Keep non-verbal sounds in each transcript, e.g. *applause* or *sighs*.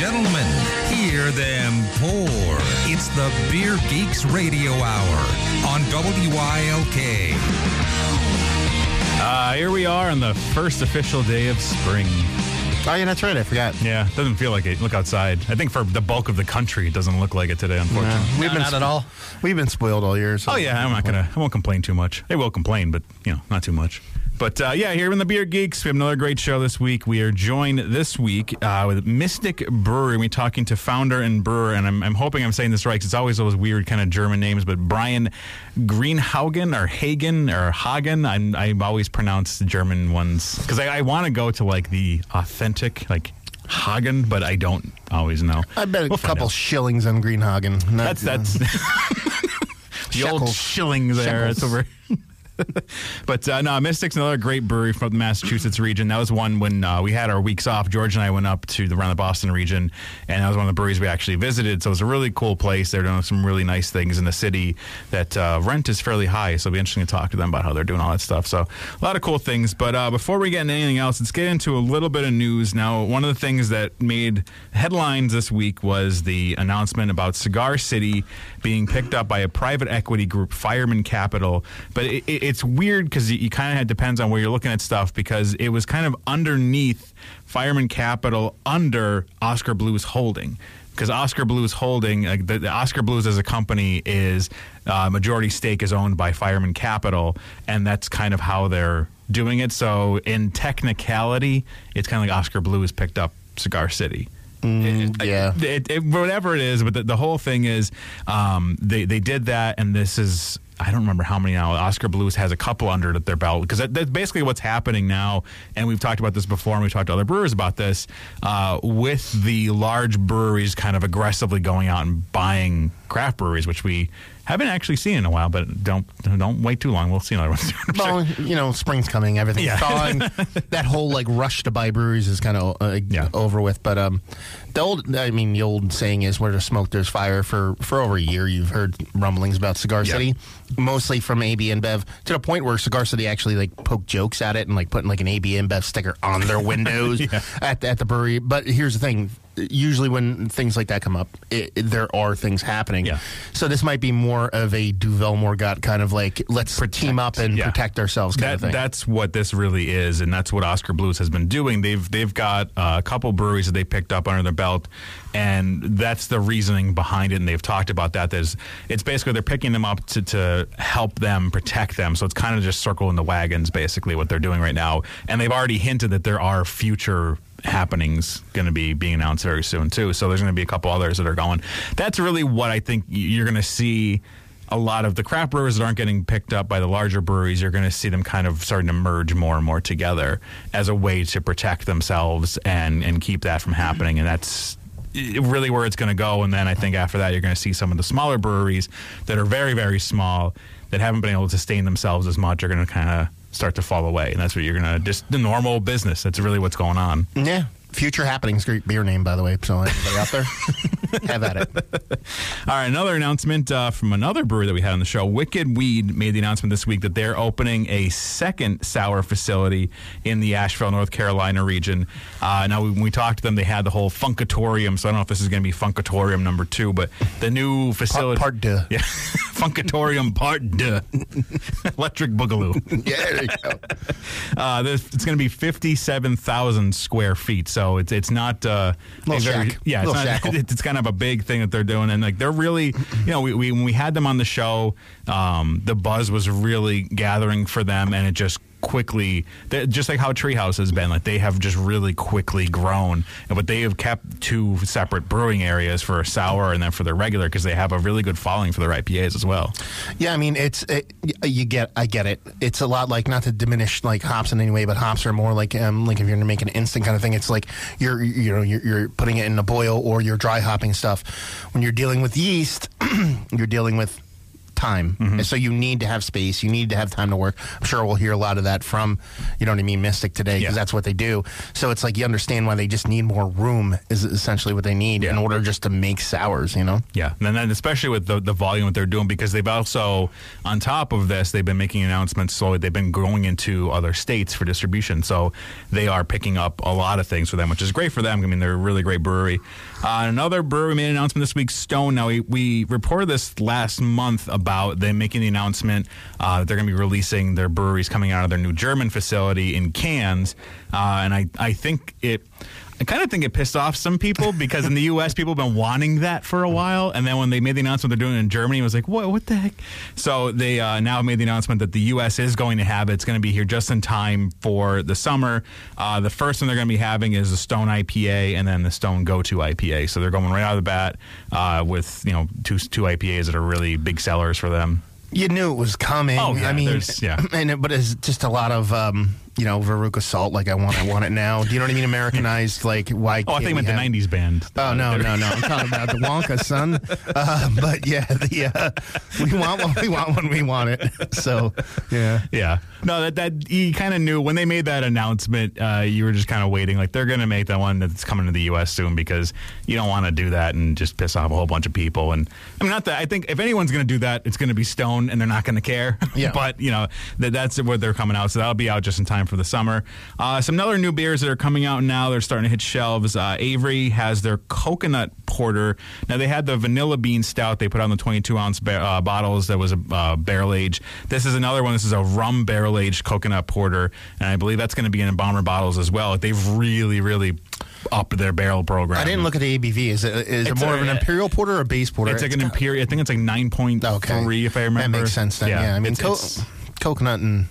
gentlemen, hear them pour. It's the Beer Geeks Radio Hour on WYLK. Uh, here we are on the first official day of spring. Oh, yeah, that's right. I forgot. Yeah, doesn't feel like it. Look outside. I think for the bulk of the country, it doesn't look like it today, unfortunately. We've No, been not at all. We've been spoiled all year. So Oh yeah, I'm not gonna. I won't complain too much. They will complain, but you know, not too much. But uh, yeah, here in the Beer Geeks, we have another great show this week. We are joined this week uh, with Mystic Brewery. We're talking to founder and brewer, and I'm, I'm hoping I'm saying this right because it's always those weird kind of German names. But Brian Greenhaugen or Hagen or Hagen, I'm, I always pronounce the German ones because I, I want to go to like the authentic like Hagen, but I don't always know. I bet a We'll couple shillings on Greenhagen. Not- That's that's *laughs* *laughs* the old Shekels. shilling there. Shekels. It's over. *laughs* but uh, no, Mystic's another great brewery from the Massachusetts region. That was one when uh, we had our weeks off. George and I went up to the around the Boston region, and that was one of the breweries we actually visited. So it was a really cool place. They're doing some really nice things in the city. That uh, rent is fairly high, so it'll be interesting to talk to them about how they're doing all that stuff. So a lot of cool things. But uh, before we get into anything else, let's get into a little bit of news. Now, one of the things that made headlines this week was the announcement about Cigar City being picked up by a private equity group, Fireman Capital. But it, it, it's weird because you, you kind of depends on where you're looking at stuff because it was kind of underneath Fireman Capital under Oskar Blues Holding. Because Oskar Blues Holding, like the, the Oskar Blues as a company is uh, majority stake is owned by Fireman Capital, and that's kind of how they're doing it. So in technicality, it's kind of like Oskar Blues picked up Cigar City. It- yeah. it, it, whatever it is, but the, the whole thing is um, they they did that, and this is I don't remember how many now. Oskar Blues has a couple under their belt because that, that's basically what's happening now. And we've talked about this before, and we've talked to other brewers about this uh, with the large breweries kind of aggressively going out and buying craft breweries, which we haven't actually seen in a while. But don't don't wait too long. We'll see another one soon. I'm sure. Well, you know, spring's coming. Everything's Yeah. thawing. *laughs* that whole like rush to buy breweries is kind of uh, Yeah. over with. But um, the old, I mean, the old saying is, "Where there's smoke, there's fire." For for over a year, you've heard rumblings about Cigar Yeah. City, mostly from AB InBev, to the point where Cigar City actually like poke jokes at it and like putting like an AB InBev sticker on their *laughs* windows at at the brewery. But here's the thing. Usually, when things like that come up, it, it- there are things happening. Yeah. So this might be more of a Duvel Moortgat kind of like let's team up and yeah. protect ourselves kind That, of thing. that's what this really is, and that's what Oskar Blues has been doing. They've they've got uh, a couple breweries that they picked up under their belt, and that's the reasoning behind it. And they've talked about that. There's it's basically they're picking them up to, to help them protect them. So it's kind of just circling the wagons, basically what they're doing right now. And they've already hinted that there are future happenings going to be being announced very soon too. So there's going to be a couple others that are going. That's really what I think you're going to see a lot of the craft brewers that aren't getting picked up by the larger breweries, you're going to see them kind of starting to merge more and more together as a way to protect themselves and and keep that from happening. And that's really where it's going to go. And then I think after that, you're going to see some of the smaller breweries that are very very small that haven't been able to sustain themselves as much are going to kind of start to fall away. And that's what you're to just the normal business. That's really what's going on. yeah. Future Happenings, great beer name, by the way. So everybody out there, *laughs* have at it. All right, another announcement uh, from another brewery that we had on the show. Wicked Weed made the announcement this week that they're opening a second sour facility in the Asheville, North Carolina region. Uh, now, when we talked to them, they had the whole Funkatorium. So I don't know if this is going to be Funkatorium number two, but the new facility. part deux. *laughs* Yeah, Funkatorium Part Deux. *laughs* Electric Boogaloo. Yeah, there you go. Uh, this, it's going to be 57,000 square feet. So it's it's not uh, Little a very- shack. Yeah, it's, not, it's it's kind of a big thing that they're doing, and like they're really, you know, we, we when we had them on the show, um, the buzz was really gathering for them, and it just quickly just like how treehouse has been like they have just really quickly grown but they have kept two separate brewing areas for a sour and then for their regular because they have a really good following for their ipas as well Yeah, I mean, it's it, you get, I get it. It's a lot like not to diminish like hops in any way, but hops are more like um, like if you're gonna make an instant kind of thing. It's like you're you know you're, you're putting it in a boil or you're dry hopping stuff. When you're dealing with yeast, *clears throat* you're dealing with time. Mm-hmm. And so you need to have space. You need to have time to work. I'm sure we'll hear a lot of that from, you know what I mean, Mystic today because Yeah. that's what they do. So it's like you understand why they just need more room is essentially what they need in order just to make sours. You know. Yeah, and then especially with the, the volume that they're doing, because they've also, on top of this, they've been making announcements slowly. They've been going into other states for distribution, so they are picking up a lot of things for them, which is great for them. I mean, they're a really great brewery. Uh, another brewery made an announcement this week, Stone. Now we, we reported this last month about them making the announcement uh, that they're going to be releasing their breweries coming out of their new German facility in cans, uh, and I I think it. I kind of think it pissed off some people because in the *laughs* U.S. people have been wanting that for a while, and then when they made the announcement they're doing it in Germany, it was like, what? What the heck? So they uh, now made the announcement that the U.S. is going to have it. It's going to be here just in time for the summer. Uh, the first one they're going to be having is the Stone IPA, and then the Stone Go To IPA. So they're going right out of the bat uh, with you know two two IPAs that are really big sellers for them. You knew it was coming. Oh, yeah, I mean, yeah. *clears throat* and it, but it's just a lot of um, you know Veruca salt. Like I want, I want it now. Do you know what I mean? Americanized. Like why? Oh, I think meant the '90s band. Oh no, no, no! I'm talking about the Wonka, son. Uh, but yeah, the, uh, we want what We want when We want it. So yeah. Yeah. No, that that you kind of knew when they made that announcement. Uh, you were just kind of waiting, like they're going to make that one that's coming to the U.S. soon because you don't want to do that and just piss off a whole bunch of people. And I mean, not that I think if anyone's going to do that, it's going to be Stone, and they're not going to care. Yeah. *laughs* but you know that that's where they're coming out, so that'll be out just in time for the summer. Uh, some other new beers that are coming out now. They're starting to hit shelves. Uh, Avery has their coconut porter. Now they had the vanilla bean stout they put on the 22 ounce ba- uh, bottles that was a uh, barrel age. This is another one. This is a rum barrel aged coconut porter, and I believe that's going to be in bomber bottles as well. They've really, really upped their barrel program. I didn't look at the ABV. Is it is it more a- of an imperial porter or a base porter? It's like an imperial. I think it's like nine point three, if I remember. That makes sense then. Yeah, I mean, It's- co- it's- coconut and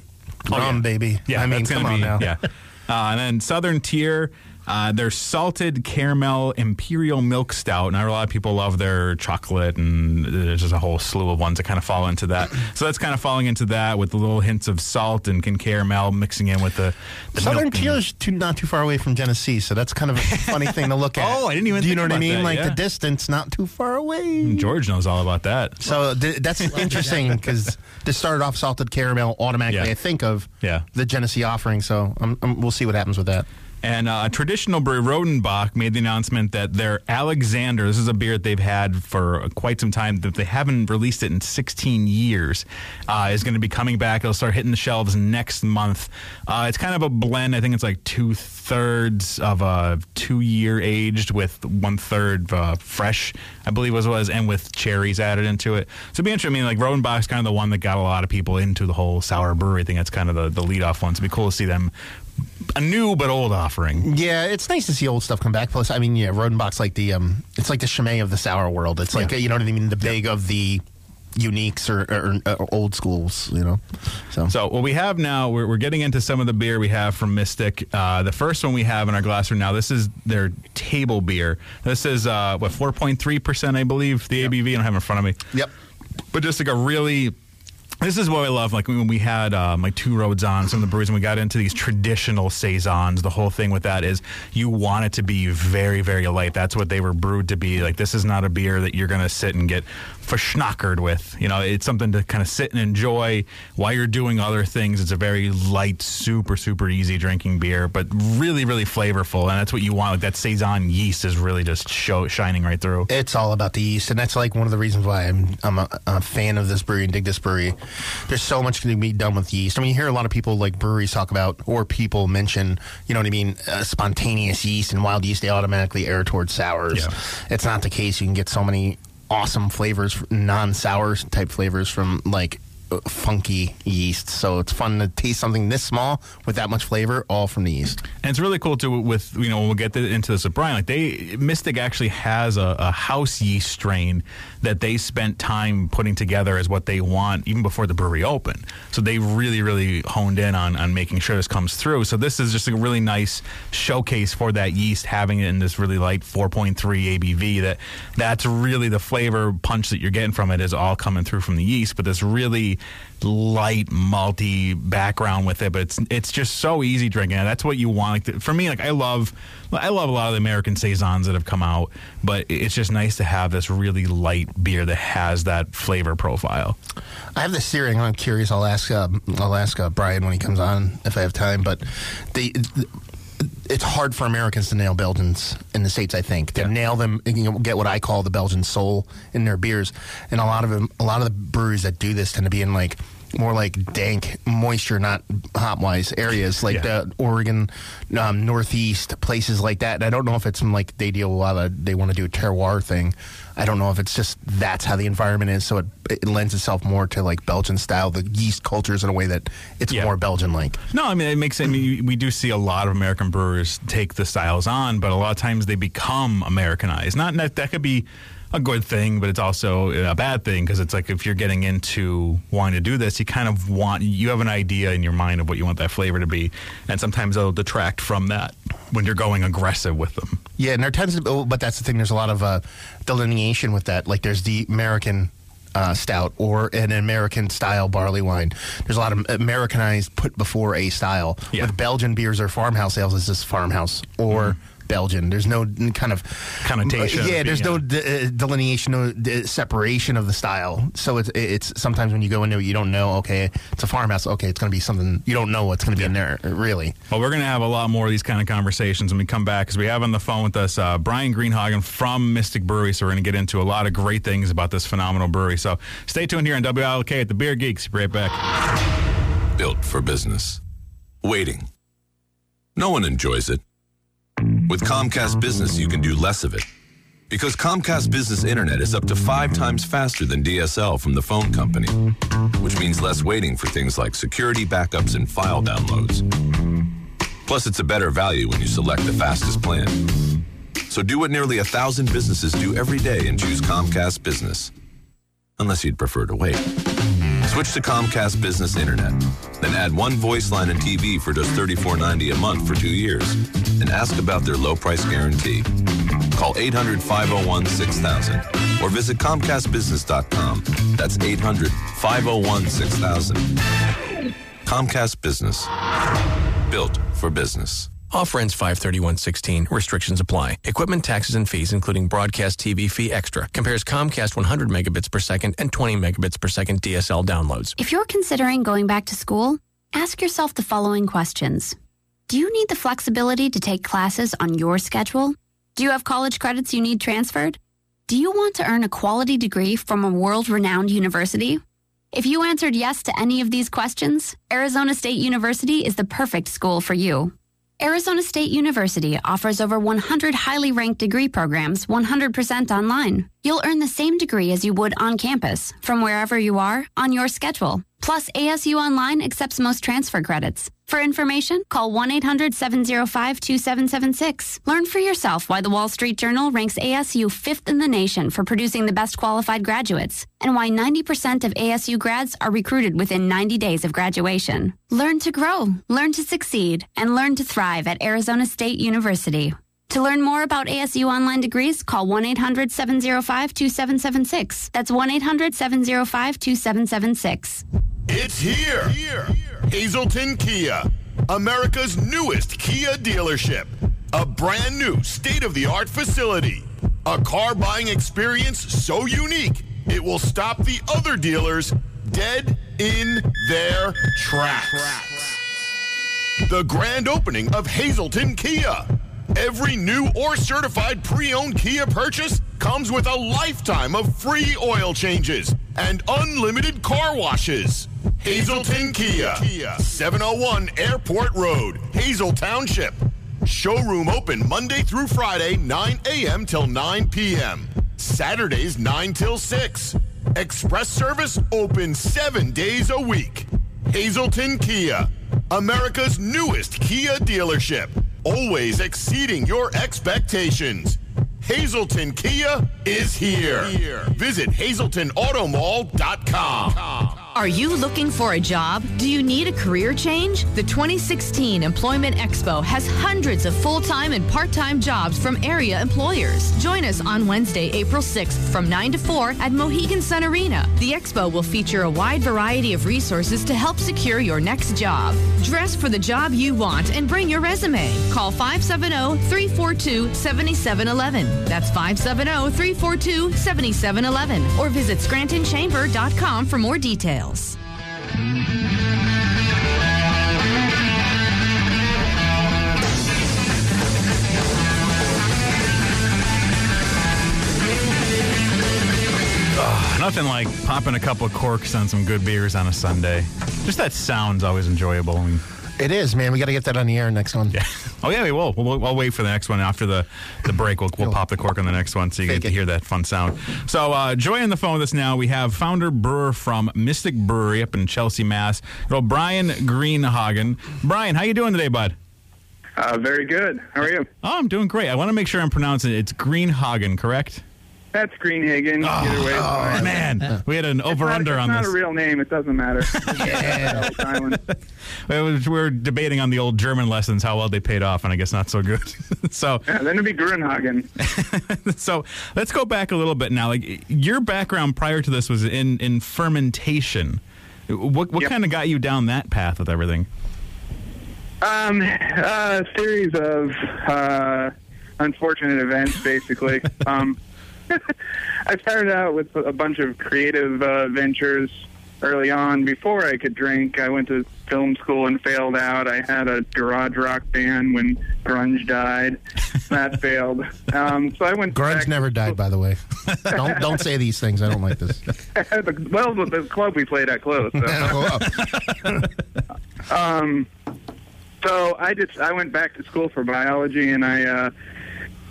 Oh, rum, yeah. baby. Yeah, I mean, come on be, now. Yeah. *laughs* Uh, and then Southern Tier, uh, their salted caramel imperial milk stout. And I know a lot of people love their chocolate, and there's just a whole slew of ones that kind of fall into that. *clears throat* So that's kind of falling into that with the little hints of salt and, and caramel mixing in with the, the Southern milk Tier is too, not too far away from Genesee, so that's kind of a funny thing to look *laughs* at. Oh, I didn't even Do you know think what I mean? that, like yeah. the distance, not too far away. George knows all about that. So th- that's *laughs* interesting because this started off salted caramel. Automatically, Yeah. I think of Yeah. the Genesee offering. So um, um, we'll see what happens with that. And uh, a traditional brewery, Rodenbach, made the announcement that their Alexander, this is a beer that they've had for quite some time, that they haven't released it in 16 years, uh, is going to be coming back. It'll start hitting the shelves next month. Uh, it's kind of a blend. I think it's like two thirds of a two year aged with one third uh, fresh, I believe was was, and with cherries added into it. So it'd be interesting. I mean, like Rodenbach's kind of the one that got a lot of people into the whole sour brewery thing. That's kind of the, the lead off one. So it'd be cool to see them a new but old offering. Yeah, it's nice to see old stuff come back. Plus, I mean, yeah, Rodenbach's like the um, it's like the Chimay of the sour world. It's like Yeah. you know what I mean, the big of the uniques or, or, or old schools. You know, so, So what we have now, we're, we're getting into some of the beer we have from Mystic. Uh, the first one we have in our glass room now, this is their table beer. This is uh, what four point three percent, I believe, the ABV. I don't have it in front of me. yep. but just like a really this is what I love. Like when we had um, like two roads on some of the breweries, and we got into these traditional saisons. The whole thing with that is you want it to be very, very light. That's what they were brewed to be. Like this is not a beer that you're going to sit and get verschnockered with. You know, it's something to kind of sit and enjoy while you're doing other things. It's a very light, super, super easy drinking beer, but really, really flavorful. And that's what you want. Like that saison yeast is really just show shining right through. It's all about the yeast, and that's like one of the reasons why I'm I'm a, a fan of this brewery and dig this brewery. There's so much to be done with yeast. I mean, you hear a lot of people like breweries talk about, or people mention, you know what I mean, uh, spontaneous yeast and wild yeast. They automatically err towards sours. Yeah. It's not the case. You can get so many awesome flavors, non-sour type flavors from like funky yeast. So it's fun to taste something this small with that much flavor, all from the yeast. And it's really cool too. With you know, we'll get into this with Brian. Like they, Mystic actually has a, a house yeast strain that they spent time putting together as what they want even before the brewery opened. So they really, really honed in on on making sure this comes through. So this is just a really nice showcase for that yeast, having it in this really light 4.3 ABV. That that's really the flavor punch that you're getting from it is all coming through from the yeast. But this really light malty background with it, but it's it's just so easy drinking. That's what you want. Like, for me, like I love I love a lot of the American saisons that have come out, but it's just nice to have this really light beer that has that flavor profile. I have this theory. I'm curious. I'll ask. Uh, I'll ask uh, Brian when he comes on if I have time. But the, it's hard for Americans to nail Belgians in the states. I think to Yeah. nail them, you know, get what I call the Belgian soul in their beers. And a lot of them, a lot of the breweries that do this tend to be in like more like dank moisture, not hop wise areas like Yeah. the Oregon, um, Northeast places like that. And I don't know if it's like they deal a lot of they want to do a terroir thing. I don't know if it's just that's how the environment is, so it, it lends itself more to like Belgian style, the yeast cultures in a way that it's Yeah. more Belgian like. No, I mean it makes. I mean, we do see a lot of American brewers take the styles on, but a lot of times they become Americanized. Not that that could be a good thing, but it's also a bad thing because it's like if you're getting into wanting to do this, you kind of want you have an idea in your mind of what you want that flavor to be, and sometimes it'll detract from that when you're going aggressive with them. Yeah, and there tends to, oh, but that's the thing. There's a lot of uh, delineation with that. Like there's the American uh, stout or an American style barley wine. There's a lot of Americanized put before a style. Yeah. With Belgian beers or farmhouse ales, is this farmhouse or. Belgian. There's no kind of Connotation of Yeah, there's no de- uh, delineation, no de- separation of the style. So it's it's sometimes when you go into it, you don't know. Okay, it's a farmhouse. Okay, it's going to be something you don't know what's going to be in there. Really. Well, we're going to have a lot more of these kind of conversations when we come back because we have on the phone with us uh, Brian Greenhagen from Mystic Brewery. So we're going to get into a lot of great things about this phenomenal brewery. So stay tuned here on WLK at the Beer Geeks. Be right back. built for business. Waiting. No one enjoys it. With Comcast Business, you can do less of it. Because Comcast Business Internet is up to five times faster than DSL from the phone company, which means less waiting for things like security backups and file downloads. Plus, it's a better value when you select the fastest plan. So do what nearly a thousand businesses do every day and choose Comcast Business. Unless you'd prefer to wait. Switch to Comcast Business Internet. Then add one voice line and TV for just $34.90 a month for two years. And ask about their low price guarantee. Call 800 501 6000 or visit ComcastBusiness.com. That's 800 501 6000. Comcast Business. Built for business. Off rents 531.16. Restrictions apply. Equipment taxes and fees, including broadcast TV fee extra. Compares Comcast 100 megabits per second and 20 megabits per second DSL downloads. If you're considering going back to school, ask yourself the following questions. Do you need the flexibility to take classes on your schedule? Do you have college credits you need transferred? Do you want to earn a quality degree from a world renowned university? If you answered yes to any of these questions, Arizona State University is the perfect school for you. Arizona State University offers over 100 highly ranked degree programs 100% online. You'll earn the same degree as you would on campus, from wherever you are, on your schedule. Plus, ASU Online accepts most transfer credits. For information, call 1 800 705 2776. Learn for yourself why the Wall Street Journal ranks ASU fifth in the nation for producing the best qualified graduates, and why 90% of ASU grads are recruited within 90 days of graduation. Learn to grow, learn to succeed, and learn to thrive at Arizona State University. To learn more about ASU online degrees, call 1 800 705 2776. That's 1 800 705 2776. It's here. Hazleton Kia, America's newest Kia dealership. A brand new state of the art facility. A car buying experience so unique, it will stop the other dealers dead in their tracks. The grand opening of Hazleton Kia. Every new or certified pre owned Kia purchase comes with a lifetime of free oil changes and unlimited car washes. Hazleton Kia, 701 Airport Road, Hazle Township. Showroom open Monday through Friday, 9 a.m. till 9 p.m. Saturdays, 9 till 6. Express service open seven days a week. Hazleton Kia, America's newest Kia dealership, always exceeding your expectations. Hazleton Kia is here. Visit hazletonautomall.com. Are you looking for a job? Do you need a career change? The 2016 Employment Expo has hundreds of full time and part time jobs from area employers. Join us on Wednesday, April 6th from 9 to 4 at Mohegan Sun Arena. The expo will feature a wide variety of resources to help secure your next job. Dress for the job you want and bring your resume. Call 570 342 7711. That's 570 342 7711. Or visit ScrantonChamber.com for more details. Ah, nothing like popping a couple of corks on some good beers on a Sunday. Just that sound's always enjoyable. It is, man. We got to get that on the air next one. yeah. *laughs* Oh yeah, we will. We'll, we'll wait for the next one after the, the break. We'll, we'll *laughs* pop the cork on the next one so you Fake get to it. hear that fun sound. So uh, Joy on the phone with us now. We have founder brewer from Mystic Brewery up in Chelsea, Mass. Good old Brian Greenhagen. Brian, how you doing today, bud? Uh, very good. How are you? Oh, I'm doing great. I want to make sure I'm pronouncing it. It's Greenhagen, correct? That's Greenhagen. Either way, it's fine. Man, *laughs* we had an It's over not- under it's on not this. a real name. It doesn't matter. *laughs* yeah. Island. *laughs* We was- we were debating on the old German lessons how well they paid off, and I guess not so good. so, Yeah, then it'd be Grunhagen. so let's go back a little bit now. Like your background prior to this was in in fermentation. What what Yep. kind of got you down that path with everything? Um, a series of uh, unfortunate events, basically. um, *laughs* I started out with a bunch of creative uh, ventures early on. Before I could drink, I went to film school and failed out. I had a garage rock band when grunge died. That *laughs* failed. Um, so I went. Grunge never died, by the way. *laughs* don't don't say these things. I don't like this. well, the, the club we played at closed. So. Um, so I just I went back to school for biology, and I uh,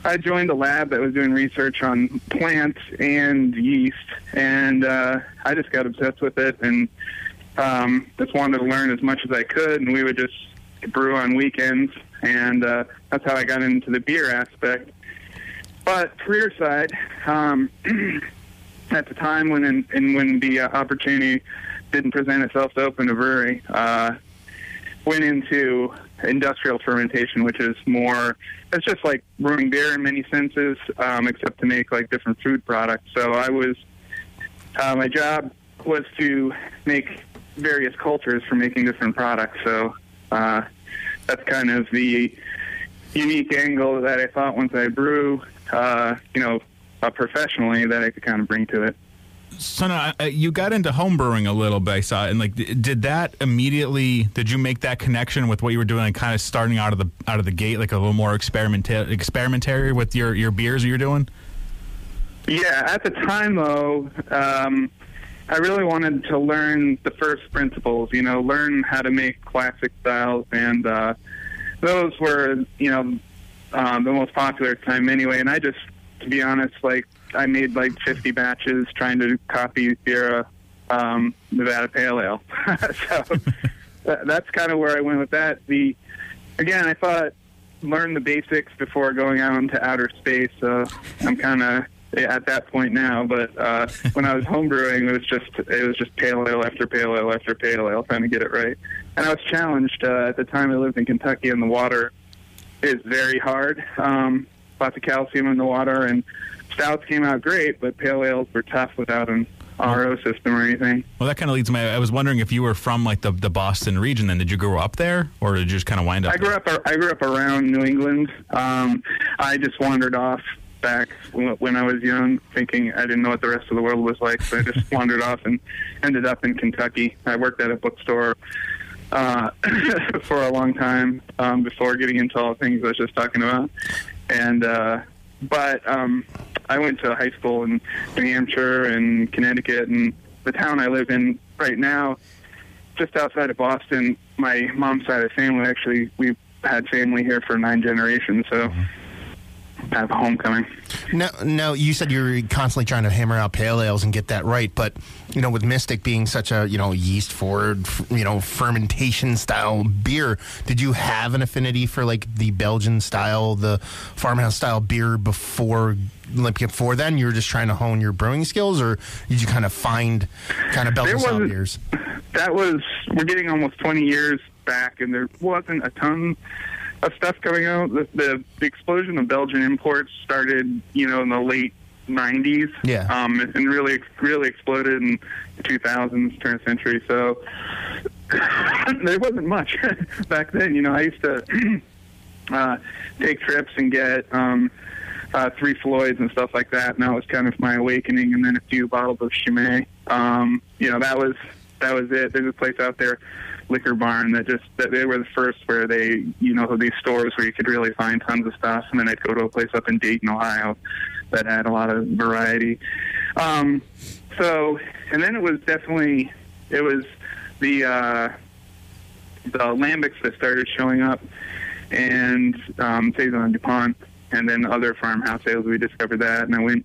I joined a lab that was doing research on plants and yeast, and uh, I just got obsessed with it, and um, just wanted to learn as much as I could, and we would just brew on weekends, and uh, that's how I got into the beer aspect. But career side, um, *clears throat* at the time when and when the uh, opportunity didn't present itself to open a brewery, uh, went into industrial fermentation, which is more. It's just like brewing beer in many senses, um, except to make like different food products. So I was. Uh, my job was to make various cultures for making different products. So uh, that's kind of the unique angle that I thought once I brew, uh, you know, uh, professionally, that I could kind of bring to it. Uh, you got into home brewing a little bit, I saw, and like, did that immediately? Did you make that connection with what you were doing, and kind of starting out of the out of the gate, like a little more experimenta- experimentary with your your beers you're doing? Yeah, at the time though, um, I really wanted to learn the first principles. You know, learn how to make classic styles, and uh, those were, you know, um, the most popular time anyway. And I just, to be honest, like I made like 50 batches trying to copy Sierra um, Nevada Pale Ale. *laughs* so that, that's kind of where I went with that. The again, I thought learn the basics before going out into outer space. So I'm kind of at that point now. But uh, when I was homebrewing, it was just it was just pale ale after pale ale after pale ale, trying to get it right. And I was challenged uh, at the time. I lived in Kentucky, and the water is very hard. Um, lots of calcium in the water, and stouts came out great, but pale ales were tough without an RO system or anything. Well, that kind of leads me. I was wondering if you were from like the the Boston region. Then did you grow up there, or did you just kind of wind up? I grew up. I grew up around New England. Um, I just wandered off back when when I was young, thinking I didn't know what the rest of the world was like. So I just *laughs* wandered off and ended up in Kentucky. I worked at a bookstore uh, *laughs* for a long time um, before getting into all the things I was just talking about. And uh, but um, I went to high school in New Hampshire and Connecticut, and the town I live in right now just outside of Boston. My mom's side of the family actually we've had family here for nine generations. So mm-hmm. Have a homecoming. Now, now you said you're constantly trying to hammer out pale ales and get that right, but you know, with Mystic being such a you know yeast forward, you know, fermentation style beer, did you have an affinity for like the Belgian style, the farmhouse style beer before? Like before then, you were just trying to hone your brewing skills, or did you kind of find kind of Belgian style beers? That was we're getting almost 20 years back, and there wasn't a ton of stuff coming out. The, the, the explosion of Belgian imports started, you know, in the late 90s. Yeah. Um, and really, really exploded in the 2000s, turn of century. So *sighs* there wasn't much *laughs* back then. You know, I used to *clears throat* uh, take trips and get um, uh, three Floyds and stuff like that, and that was kind of my awakening. And then a few bottles of Chimay. Um, you know, that was that was it. There's a place out there, Liquor Barn, that just that they were the first where they, you know, these stores where you could really find tons of stuff. And then I'd go to a place up in Dayton, Ohio, that had a lot of variety. Um, so, and then it was definitely it was the uh, the lambics that started showing up, and um, Saison Dupont, and then other farmhouse ales. We discovered that, and I went.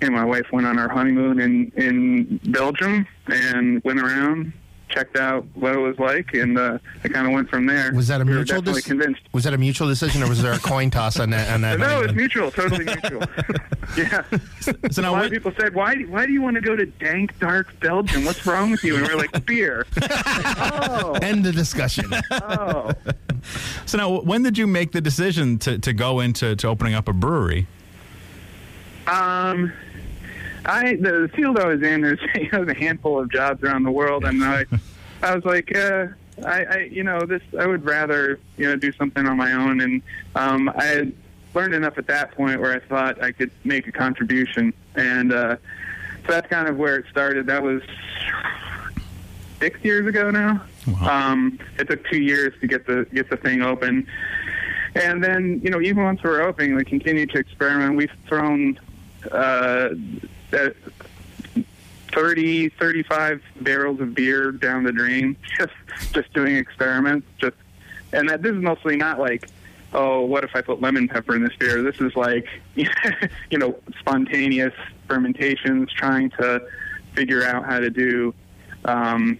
And my wife went on our honeymoon in in Belgium and went around, checked out what it was like, and uh, I kind of went from there. Was that a we mutual? definitely convinced. Was that a mutual decision, or was there a *laughs* coin toss on that? On that No, it's honeymoon? mutual, totally *laughs* mutual. *laughs* yeah. So a now, lot what, of people said, "Why? Why do you want to go to dank, dark Belgium? What's wrong with you?" And we're like, "Beer." oh, End the discussion. oh. so now, when did you make the decision to, to go into to opening up a brewery? Um, I the field I was in, there's *laughs* you know, a handful of jobs around the world, and I, I was like, uh, I, I, you know, this I would rather you know do something on my own, and um, I had learned enough at that point where I thought I could make a contribution, and uh, so that's kind of where it started. That was six years ago now. Um, it took two years to get the get the thing open. And then, you know, even once we're open, we continue to experiment. We've thrown uh, uh, 30, 35 barrels of beer down the drain, *laughs* just just doing experiments. Just, and that this is mostly not like, oh, what if I put lemon pepper in this beer? This is like, *laughs* you know, spontaneous fermentations, trying to figure out how to do um,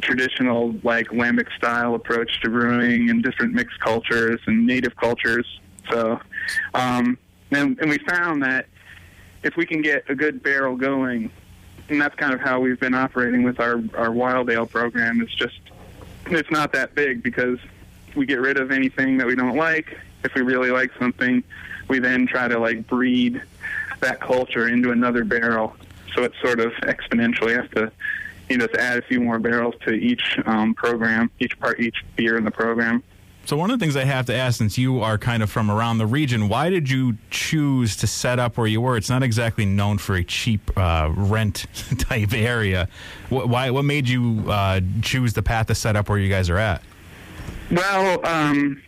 traditional like lambic style approach to brewing and different mixed cultures and native cultures. So, um, and, and we found that if we can get a good barrel going, and that's kind of how we've been operating with our our wild ale program. It's just it's not that big because we get rid of anything that we don't like. If we really like something, we then try to like breed that culture into another barrel. So it's sort of exponentially have to you know to add a few more barrels to each um, program, each part, each beer in the program. So one of the things I have to ask, since you are kind of from around the region, why did you choose to set up where you were? It's not exactly known for a cheap uh, rent *laughs* type area. What, why? What made you uh, choose the path to set up where you guys are at? Well, um,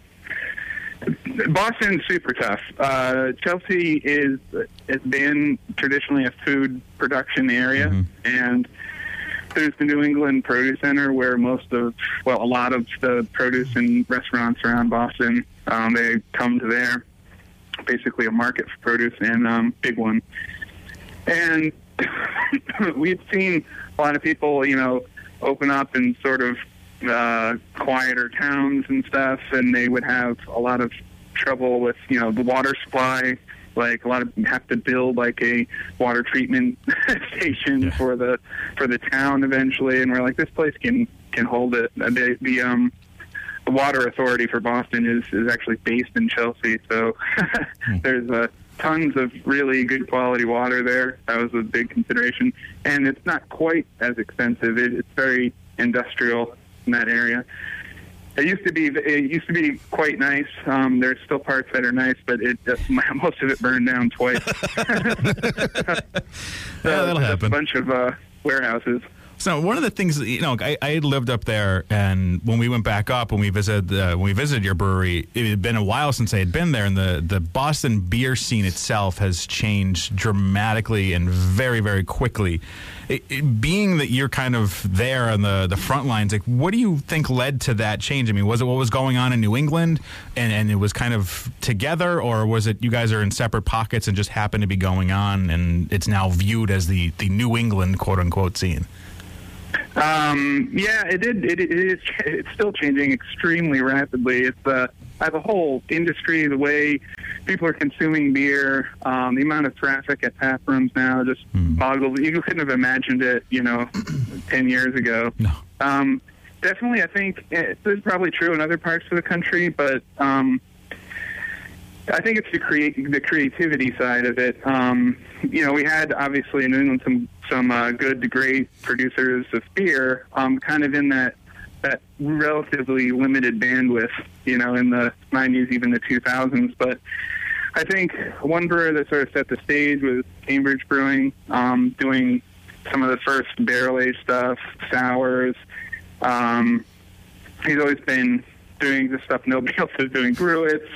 Boston's super tough. Uh, Chelsea is has been traditionally a food production area, and there's the New England Produce Center where most of, well, a lot of the produce and restaurants around Boston, um, they come to there. Basically, a market for produce and um, big one. And *coughs* we've seen a lot of people, you know, open up in sort of uh, quieter towns and stuff, and they would have a lot of trouble with, you know, the water supply. Like a lot of have to build like a water treatment *laughs* station for the for the town eventually, and we're like, this place can can hold it. The, the um the water authority for Boston is is actually based in Chelsea, so *laughs* there's uh, tons of really good quality water there. That was a big consideration, and it's not quite as expensive. It, it's very industrial in that area. It used to be it used to be quite nice. Um, there's still parts that are nice, but it uh, *laughs* most of it burned down twice. *laughs* Yeah, that'll happen. A bunch of uh, warehouses. So one of the things, you know, I, I lived up there, and when we went back up, when we visited uh, when we visited your brewery, it had been a while since I had been there, and the the Boston beer scene itself has changed dramatically and very very quickly. It, it, being that you're kind of there on the the front lines, like what do you think led to that change? I mean, was it what was going on in New England, and and it was kind of together, or was it you guys are in separate pockets and just happened to be going on, and it's now viewed as the the New England quote unquote scene? Um, yeah, it did. It, it is. *laughs* It's still changing extremely rapidly. It's uh, as a whole industry, the way people are consuming beer, um, the amount of traffic at tap rooms now just mm. boggles. You couldn't have imagined it, you know, *clears throat* ten years ago. No. Um, definitely, I think it, this is probably true in other parts of the country, but um, I think it's the create the creativity side of it. Um, you know, we had obviously in England some some uh, good to great producers of beer, um, kind of in that that relatively limited bandwidth. You know, in the '90s, even the 2000s. But I think one brewer that sort of set the stage was Cambridge Brewing, um, doing some of the first barrel aged stuff, sours. Um, he's always been doing the stuff nobody *laughs* else is doing, gruits,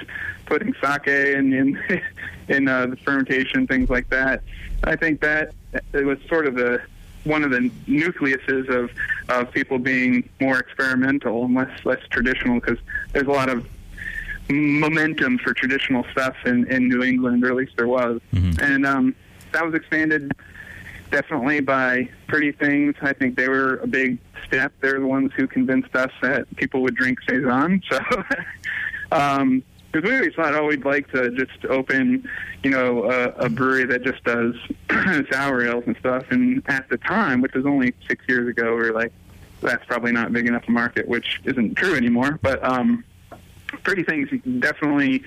putting sake in in, *laughs* in uh, the fermentation, things like that. I think that it was sort of the one of the nucleuses of of people being more experimental and less less traditional because there's a lot of momentum for traditional stuff in, in New England, or at least there was, mm-hmm. and um, that was expanded definitely by Pretty Things. I think they were a big step. They're the ones who convinced us that people would drink saison. *laughs* So. um, because always thought, oh, we'd like to just open, you know, a, a brewery that just does *clears throat* sour ales and stuff. And at the time, which was only six years ago, we were like, that's probably not big enough a market, which isn't true anymore. But um, Pretty Things definitely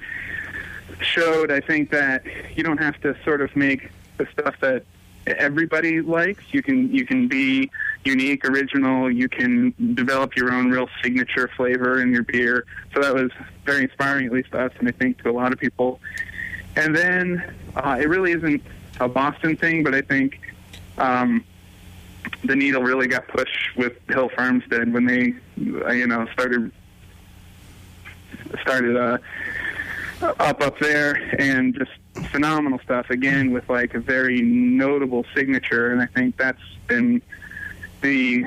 showed, I think, that you don't have to sort of make the stuff that everybody likes. You can you can be unique, original. You can develop your own real signature flavor in your beer. So that was very inspiring, at least to us, and I think to a lot of people. And then uh, it really isn't a Boston thing, but I think um, the needle really got pushed with Hill Farmstead when they, uh, you know, started started uh, up up there and just phenomenal stuff again with like a very notable signature and I think that's been the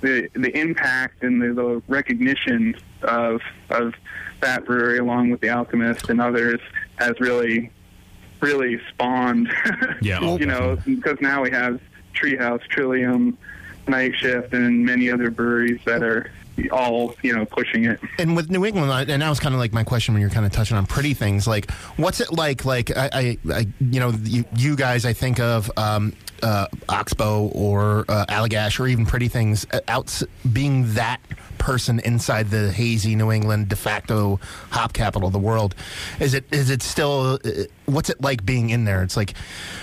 the the impact and the, the recognition of of that brewery along with the Alchemist and others has really really spawned *laughs* yeah you know because now we have Treehouse Trillium Night Shift and many other breweries that are all you know pushing it. And with New England, and that was kind of like my question when you're kind of touching on pretty things. Like, what's it like? Like, I, I, I you know, you, you, guys, I think of um, uh, Oxbow or uh, Allagash or even Pretty Things uh, out being that person inside the hazy New England de facto hop capital of the world. Is it is it still? Uh, what's it like being in there? It's like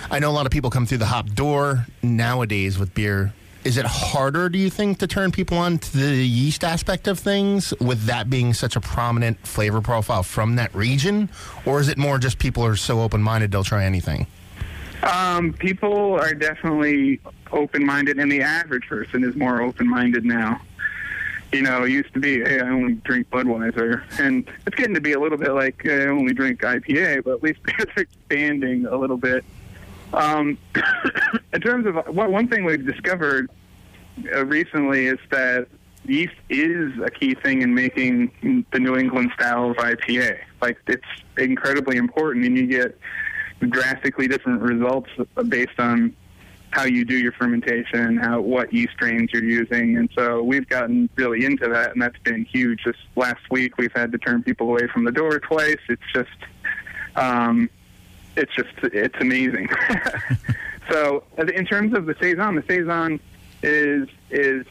I know a lot of people come through the hop door nowadays with beer is it harder, do you think, to turn people on to the yeast aspect of things with that being such a prominent flavor profile from that region? Or is it more just people are so open minded they'll try anything? Um, people are definitely open minded, and the average person is more open minded now. You know, it used to be, hey, I only drink Budweiser, and it's getting to be a little bit like hey, I only drink IPA, but at least *laughs* it's expanding a little bit um, *coughs* in terms of well, one thing we've discovered uh, recently is that yeast is a key thing in making the New England style of IPA. Like it's incredibly important, and you get drastically different results based on how you do your fermentation, how what yeast strains you're using, and so we've gotten really into that, and that's been huge. Just last week, we've had to turn people away from the door twice. It's just um, it's just it's amazing. *laughs* so in terms of the saison, the saison is is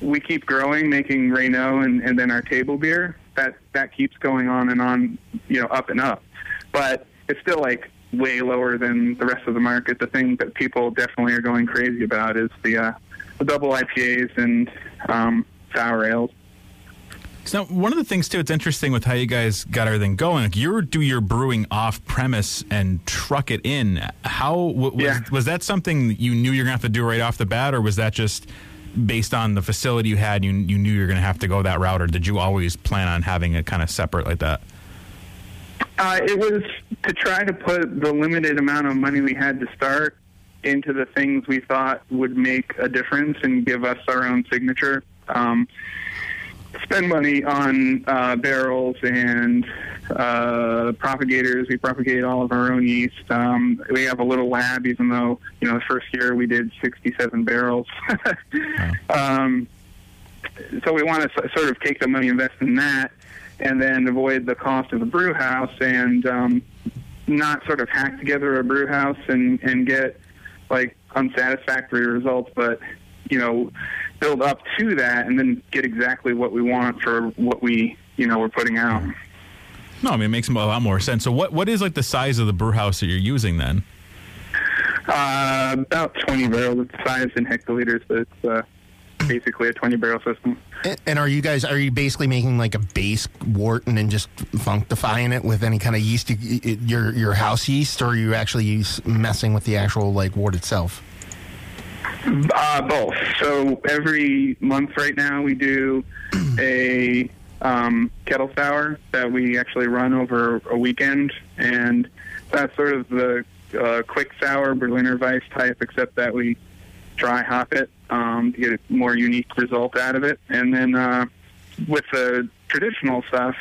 we keep growing, making Renaud and, and then our table beer. That that keeps going on and on, you know, up and up. But it's still like way lower than the rest of the market. The thing that people definitely are going crazy about is the uh, the double IPAs and um, sour ales. So one of the things too, it's interesting with how you guys got everything going. Like you do your brewing off premise and truck it in. How w- was, yeah. was that something you knew you're gonna have to do right off the bat, or was that just based on the facility you had, you you knew you were going to have to go that route, or did you always plan on having it kind of separate like that? Uh, it was to try to put the limited amount of money we had to start into the things we thought would make a difference and give us our own signature. Um, spend money on uh, barrels and uh, propagators. We propagate all of our own yeast. Um, we have a little lab, even though you know the first year we did 67 barrels. *laughs* um, so we want to sort of take the money, invest in that, and then avoid the cost of the brew house and um, not sort of hack together a brew house and and get like unsatisfactory results, but you know build up to that and then get exactly what we want for what we you know we're putting out. No, I mean it makes a lot more sense. So what what is like the size of the brew house that you're using then? Uh, about 20 barrels. It's size in hectoliters, but it's uh, basically a 20 barrel system. And, are you guys are you basically making like a base wort and then just functifying it with any kind of yeast, you- you- your your house yeast, or are you actually use, messing with the actual like wort itself? Uh, both. So every month right now we do *clears throat* a um, kettle sour that we actually run over a weekend, and that's sort of the uh, quick sour Berliner Weisse type, except that we dry hop it um, to get a more unique result out of it. And then uh, with the traditional stuff,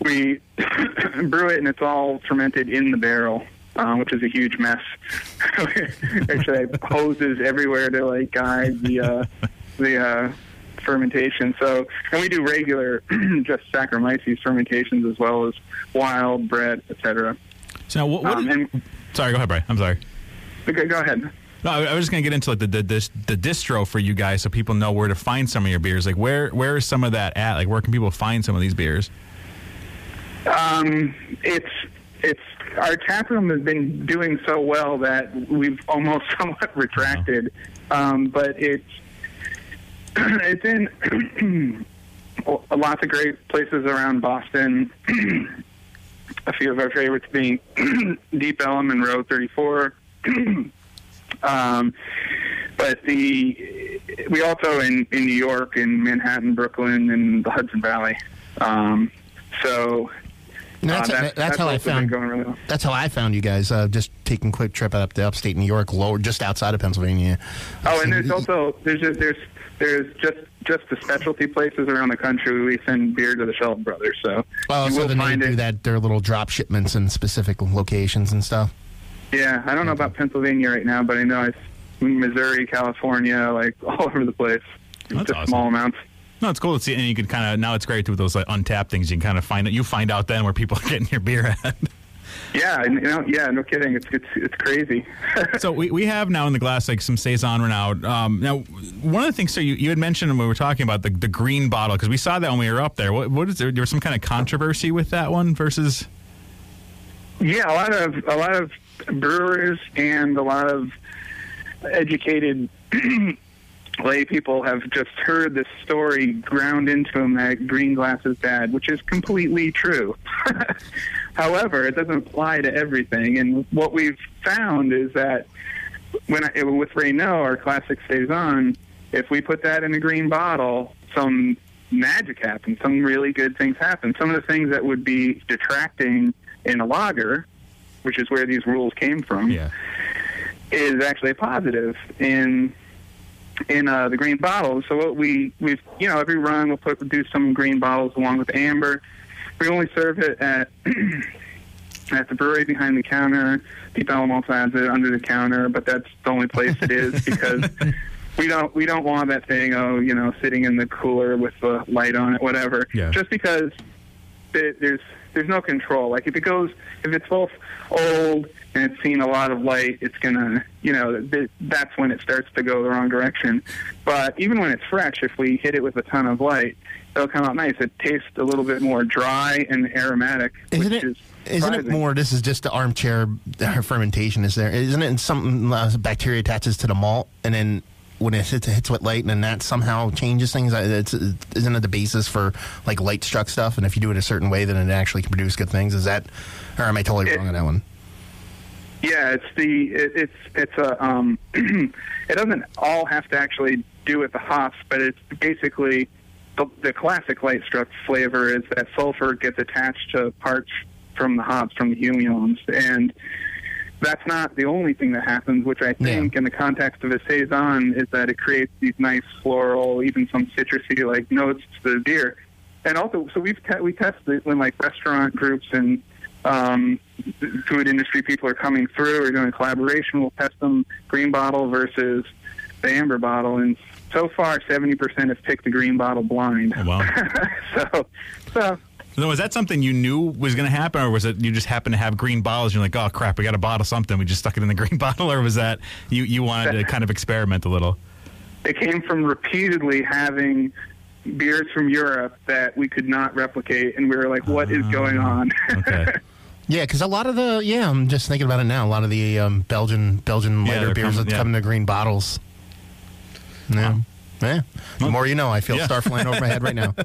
we *coughs* brew it and it's all fermented in the barrel, uh, which is a huge mess. *laughs* Actually, I hoses everywhere to like guide the uh, the uh, fermentation. So, and we do regular *coughs* just Saccharomyces fermentations as well as wild, Brett, etc. So what, what Um, and sorry, go ahead, Brian. I'm sorry. okay, go ahead. No, I I was just gonna get into like the the, the the distro for you guys, so people know where to find some of your beers. Like where where is some of that at? Like where can people find some of these beers? Um, it's it's our tap room has been doing so well that we've *laughs* almost somewhat retracted. Um, but it's *clears throat* it's in *clears throat* lots of great places around Boston. *clears throat* a few of our favorites being Deep Ellum and Row 34. Um, but the we also in in New York, in Manhattan, Brooklyn, and the Hudson Valley. Um, so And that's, uh, that- that's, how I found. going really well. That's how I found you guys. Uh, just taking a quick trip up to upstate New York, lower just outside of Pennsylvania. Oh, and there's also there's just, there's there's just just the specialty places around the country. We send beer to the Shelton Brothers, so Oh, you so will then they find do it. that. Their little drop shipments in specific locations and stuff. Yeah, I don't know about Pennsylvania right now, but I know it's Missouri, California, like *laughs* all over the place. That's just awesome. small amounts. No, it's cool to see, and you can kind of now it's great with those like Untappd things. You can kind of find it. You find out then where people are *laughs* getting your beer at. Yeah, you know, yeah, no kidding. It's it's it's crazy. *laughs* so we, we have now in the glass like some saison Renaud. Um, now, one of the things, so you, you had mentioned when we were talking about the, the green bottle because we saw that when we were up there. What, what is there? There was some kind of controversy with that one versus. Yeah, a lot of a lot of brewers and a lot of educated *clears throat* lay people have just heard this story ground into them that green glass is bad, which is completely true. *laughs* However, it doesn't apply to everything, and what we've found is that when I, with Renaud, our classic saison, if we put that in a green bottle, some magic happens. Some really good things happen. Some of the things that would be detracting in a lager, which is where these rules came from, Yeah. is actually a positive in in uh, the green bottles. So what we we've you know every run we'll put do some green bottles along with amber. We only serve it at *clears throat* at the brewery behind the counter. Deep Ellum has it under the counter, but that's the only place it is *laughs* because we don't we don't want that thing oh you know sitting in the cooler with the light on it whatever. Yeah. Just because there- there's there's no control. Like if it goes if it's both old and it's seen a lot of light, it's gonna you know th- that's when it starts to go the wrong direction. But even when it's fresh, if we hit it with a ton of light, it'll come out nice. It tastes a little bit more dry and aromatic, Isn't which it? is Isn't it more? This is just the armchair fermentation. Is there? Isn't it something uh, bacteria attaches to the malt, and then when it hits, hits with light, and then that somehow changes things? It's, isn't it the basis for like light struck stuff? And if you do it a certain way, then it actually can produce good things. Is that, or am I totally It- wrong on that one? Yeah, it's the it, it's it's a um, *clears throat* it doesn't all have to actually do with the hops, but it's basically the, the classic light struck flavor is that sulfur gets attached to parts from the hops from the humulones and that's not the only thing that happens, which I think in the context of a saison is that it creates these nice floral, even some citrusy like notes to the beer. And also, so we've te- we test it when like restaurant groups and um, food industry people are coming through or doing a collaboration. We'll test them green bottle versus the amber bottle, and so far, seventy percent have picked the green bottle blind. Oh, wow. *laughs* so, so So was that something you knew was going to happen, or was it you just happened to have green bottles? And you're like, oh crap, we got to bottle something. We just stuck it in the *laughs* green bottle, or was that you you wanted to kind of experiment a little? it came from repeatedly having beers from Europe that we could not replicate, and we were like, "What is going on?" Okay. *laughs* Yeah, because a lot of the yeah, I'm just thinking about it now. A lot of the um, Belgian Belgian Yeah, lighter they're beers coming- that yeah. come in the green bottles. Yeah, yeah. The more you know. I feel Yeah. star flying over my head right now. *laughs*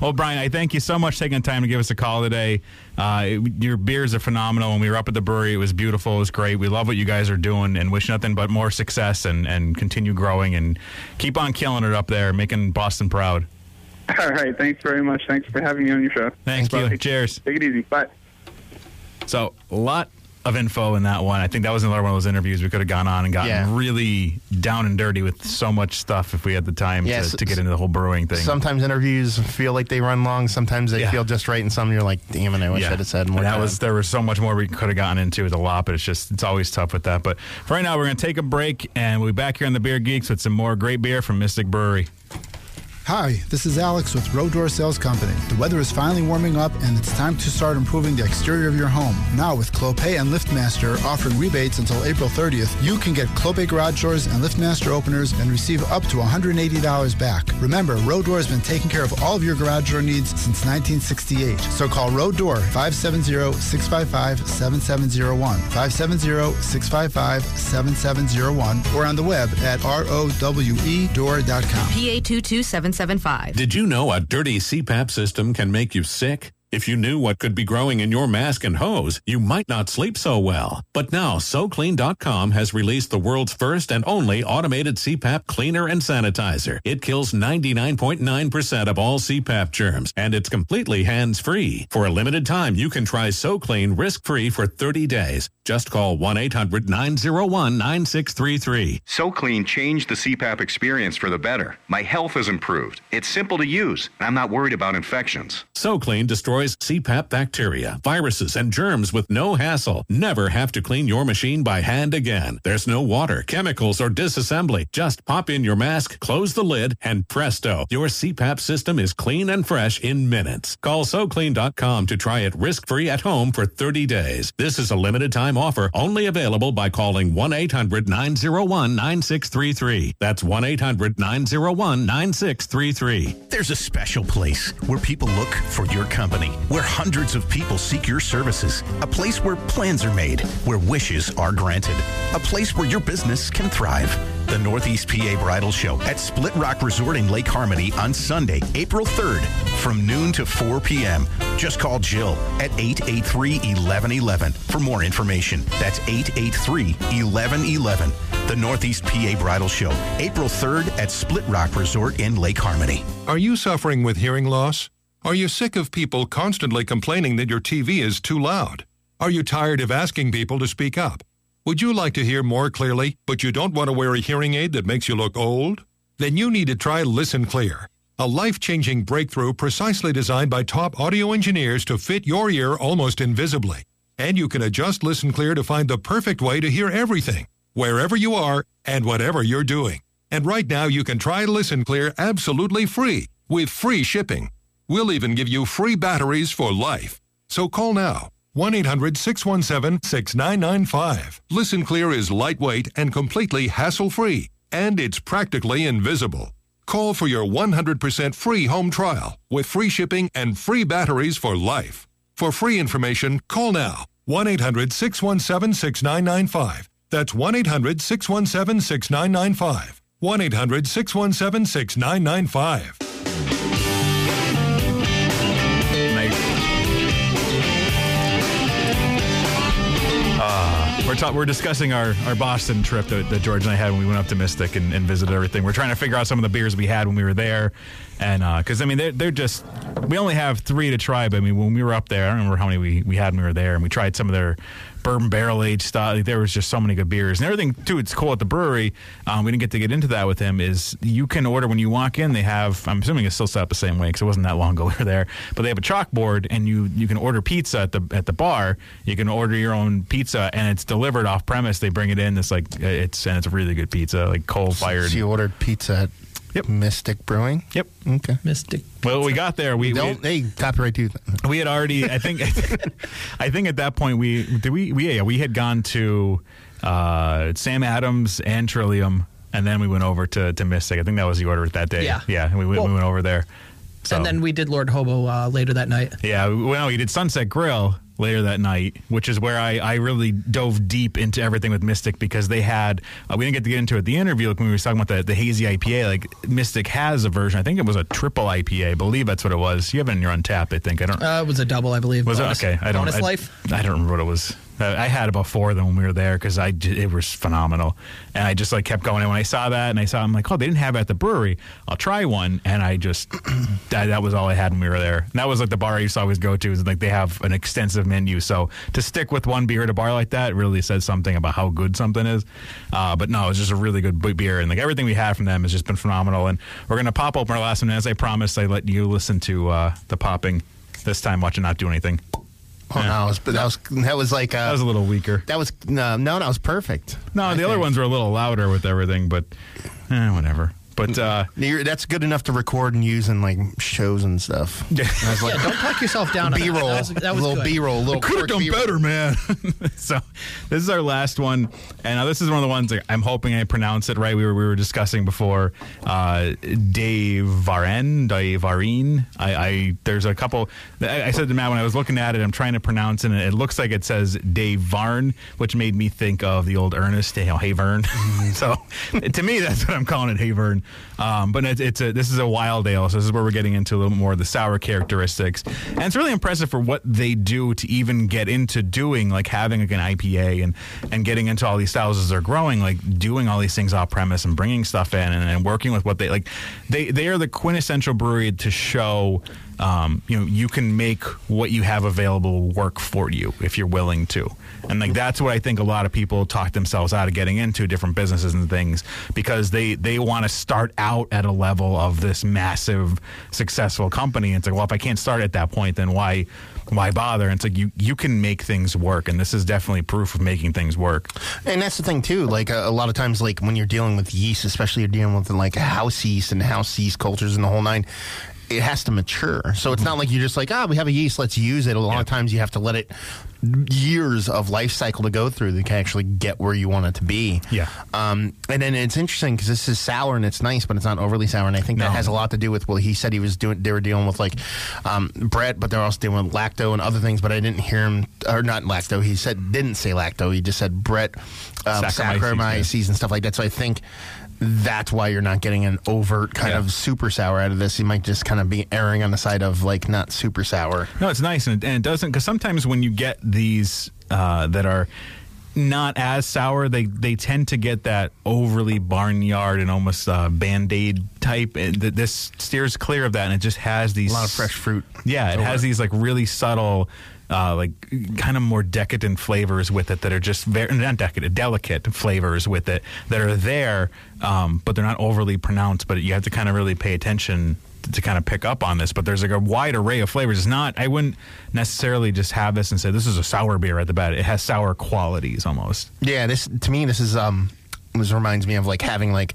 Well, Brian, I thank you so much for taking the time to give us a call today. Uh, it- your beers are phenomenal. When we were up at the brewery, it was beautiful. It was great. We love what you guys are doing and wish nothing but more success and, and continue growing and keep on killing it up there, making Boston proud. *laughs* All right, thanks very much. Thanks for having me on your show. Thanks, Thank you. brother. Cheers. Take it easy. Bye. So, a lot of info in that one. I think that was another one of those interviews we could have gone on and gotten Yeah. really down and dirty with so much stuff if we had the time Yes. to, to get into the whole brewing thing. Sometimes interviews feel like they run long. Sometimes they Yeah. feel just right, and some you're like, "Damn it, I wish I'd have said more." And that time." was there was so much more we could have gotten into with a lot, but it's just it's always tough with that. But for right now, we're going to take a break and we'll be back here on the Beer Geeks with some more great beer from Mystic Brewery. Hi, this is Alex with Rowe Sales Company. The weather is finally warming up and it's time to start improving the exterior of your home. Now with Clopay and LiftMaster offering rebates until April 30th, you can get Clopay garage doors and LiftMaster openers and receive up to $180 back. Remember, Rowe has been taking care of all of your garage door needs since 1968. So call Rowe 570-655-7701, 570-655-7701 or on the web at rowedoor.com. PA227 did you know a dirty CPAP system can make you sick? If you knew what could be growing in your mask and hose, you might not sleep so well. But now, SoClean.com has released the world's first and only automated CPAP cleaner and sanitizer. It kills 99.9% of all CPAP germs, and it's completely hands-free. For a limited time, you can try SoClean risk-free for 30 days. Just call 1-800-901-9633. SoClean changed the CPAP experience for the better. My health has improved. It's simple to use, and I'm not worried about infections. SoClean destroys CPAP bacteria, viruses, and germs with no hassle. Never have to clean your machine by hand again. There's no water, chemicals, or disassembly. Just pop in your mask, close the lid, and presto, your CPAP system is clean and fresh in minutes. Call SoClean.com to try it risk-free at home for 30 days. This is a limited time offer only available by calling 1-800-901-9633. That's 1-800-901-9633. There's a special place where people look for your company, where hundreds of people seek your services, a place where plans are made, where wishes are granted, a place where your business can thrive. The Northeast PA Bridal Show at Split Rock Resort in Lake Harmony on Sunday, April 3rd from noon to 4 p.m. Just call Jill at 883-1111 for more information. That's 883-1111. The Northeast PA Bridal Show, April 3rd at Split Rock Resort in Lake Harmony. Are you suffering with hearing loss? Are you sick of people constantly complaining that your TV is too loud? Are you tired of asking people to speak up? Would you like to hear more clearly, but you don't want to wear a hearing aid that makes you look old? Then you need to try Listen Clear, a life changing breakthrough precisely designed by top audio engineers to fit your ear almost invisibly. And you can adjust Listen Clear to find the perfect way to hear everything, wherever you are and whatever you're doing. And right now, you can try Listen Clear absolutely free with free shipping. We'll even give you free batteries for life. So call now 1 800 617 6995. Listen Clear is lightweight and completely hassle free, and it's practically invisible. Call for your 100% free home trial with free shipping and free batteries for life. For free information, call now 1 800 617 6995. That's 1 800 617 6995. 1 800 617 6995. We're ta- we're discussing our, our Boston trip that, that George and I had when we went up to Mystic and, and visited everything. We're trying to figure out some of the beers we had when we were there, and uh, because I mean they're they're just we only have three to try. But I mean when we were up there, I don't remember how many we, we had when we were there, and we tried some of their bourbon barrel aged stuff. Like, there was just so many good beers and everything too. It's cool at the brewery. Um, we didn't get to get into that with him. Is you can order when you walk in. They have. I'm assuming it's still set up the same way because it wasn't that long *laughs* ago we were there. But they have a chalkboard and you you can order pizza at the at the bar. You can order your own pizza and it's delivered off premise. They bring it in. It's like it's and it's a really good pizza, like coal fired. You ordered pizza at Yep. Mystic Brewing? Yep. Okay. Mystic. Well, we got there. We Don't we, hey copyright too. we had already. I think. *laughs* I think at that point we did we we yeah we had gone to uh, Sam Adams and Trillium, and then we went over to to Mystic. I think that was the order that day. Yeah. yeah. We, went we Well- went over there. So, And then we did Lord Hobo uh, later that night. yeah, well, we did Sunset Grill later that night, which is where I, I really dove deep into everything with Mystic because they had, uh, we didn't get to get into it the interview, like when we were talking about the, the hazy IPA, like Mystic has a version, I think it was a triple IPA, I believe that's what it was. You have it in your Untappd, I think. I don't, Uh, it was a double, I believe. was bonus, it? Okay, I don't. Bonus I, life. I don't remember what it was. I had about four of them when we were there because I it was phenomenal, and I just like kept going. And when I saw that, and I saw, I'm like, oh, they didn't have it at the brewery. I'll try one, and I just *clears throat* that, that was all I had when we were there. And that was like the bar I used to always go to. Is like they have an extensive menu, so to stick with one beer at a bar like that really says something about how good something is. Uh, but no, it's just a really good beer, and like everything we had from them has just been phenomenal. And we're gonna pop open our last one. As I promised, I let you listen to uh, the popping this time. Watch it not do anything. Oh no, that was that was that was like uh, That was a little weaker. that was no no that was perfect. No, the other ones were a little louder with everything, but eh, whatever. But uh, that's good enough to record and use in like shows and stuff. *laughs* Yeah. I was like, Yeah, don't talk yourself down. B roll, That was, that was little. B roll, little. could have quick done B-roll. better, man. *laughs* so this is our last one, and now this is one of the ones that I'm hoping I pronounce it right. We were we were discussing before. Uh, Dave Varen, Dave Varine. I, I there's a couple. I, I said to Matt when I was looking at it, I'm trying to pronounce it. and It looks like it says Dave Varn, which made me think of the old Ernest, you know, Hey Vern. *laughs* so to me, that's what I'm calling it, Hey Vern. Um, but it's, it's a this is a wild ale, so this is where we're getting into a little more of the sour characteristics, and it's really impressive for what they do to even get into doing like having like an IPA and and getting into all these styles as they're growing, like doing all these things off premise and bringing stuff in and, and working with what they like. They they are the quintessential brewery to show. Um, you know, you can make what you have available work for you if you're willing to, and like that's what I think a lot of people talk themselves out of getting into different businesses and things because they they want to start out at a level of this massive successful company. And it's like, well, if I can't start at that point, then why why bother? And it's like you you can make things work, and this is definitely proof of making things work. And that's the thing too. Like a, a lot of times, like when you're dealing with yeast, especially you're dealing with like house yeast and house yeast cultures and the whole nine. It has to mature, so it's not like you're just like, ah, we have a yeast, let's use it. A lot of times, you have to let it years of life cycle to go through to can actually get where you want it to be. Yeah. Um, and then it's interesting because this is sour and it's nice, but it's not overly sour. And I think that has a lot to do with well, he said he was doing. They were dealing with like um, Brett, but they're also dealing with lacto and other things. But I didn't hear him or not lacto. He said didn't say lacto. He just said Brett um, Saccharomyces, Saccharomyces and stuff like that. So I think. That's why you're not getting an overt kind Yeah. of super sour out of this. You might just kind of be erring on the side of like not super sour. No, it's nice, and it, and it doesn't because sometimes when you get these uh, that are not as sour, they they tend to get that overly barnyard and almost uh, band aid type. And th- this steers clear of that, and it just has these A lot of fresh fruit. Yeah, it has these like really subtle. Uh, like kind of more decadent flavors with it that are just very not decadent, delicate flavors with it that are there, um, but they're not overly pronounced. But you have to kind of really pay attention to, kind of pick up on this. But there's like a wide array of flavors. It's not. I wouldn't necessarily just have this and say this is a sour beer at the bat. It has sour qualities almost. Yeah, this to me this is um this reminds me of like having like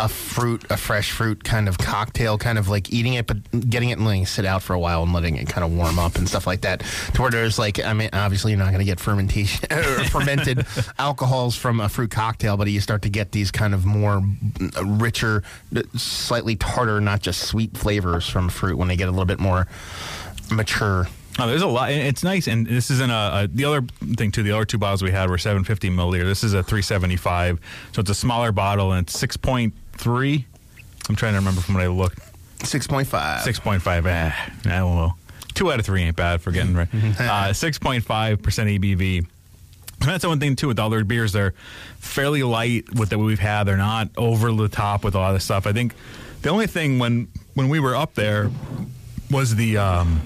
a fruit, a fresh fruit kind of cocktail, kind of like eating it, but getting it and letting it sit out for a while and letting it kind of warm up and stuff like that. To where there's like, I mean, obviously you're not going to get fermentation *laughs* or fermented alcohols from a fruit cocktail, but you start to get these kind of more mm, richer, slightly tartar, not just sweet flavors from fruit when they get a little bit more mature. Oh, there's a lot. It's nice, and this isn't a, a the other thing too. The other two bottles we had were 750 milliliter. This is a 375, so it's a smaller bottle, and it's 6.3. I'm trying to remember from what I looked. 6.5. 6.5. Eh, I don't know. Two out of three ain't bad for getting right. Uh, 6.5 percent ABV. And that's the one thing too with all their beers. They're fairly light with that we've had. They're not over the top with a lot of stuff. I think the only thing when when we were up there was the um,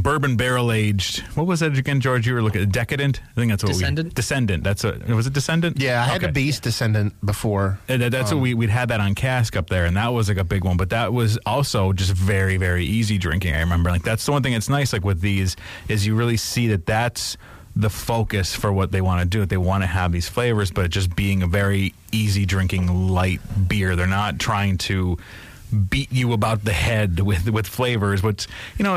bourbon barrel aged. What was that again, George? You were looking at decadent. I think that's what Descendant? we descendant. That's a was it descendant? Yeah, I had Okay. a beast descendant before. And that's Um, what we we'd had that on cask up there, and that was like a big one. But that was also just very very easy drinking. I remember like that's the one thing that's nice like with these is you really see that that's the focus for what they want to do. They want to have these flavors, but just being a very easy drinking light beer. They're not trying to beat you about the head with with flavors which you know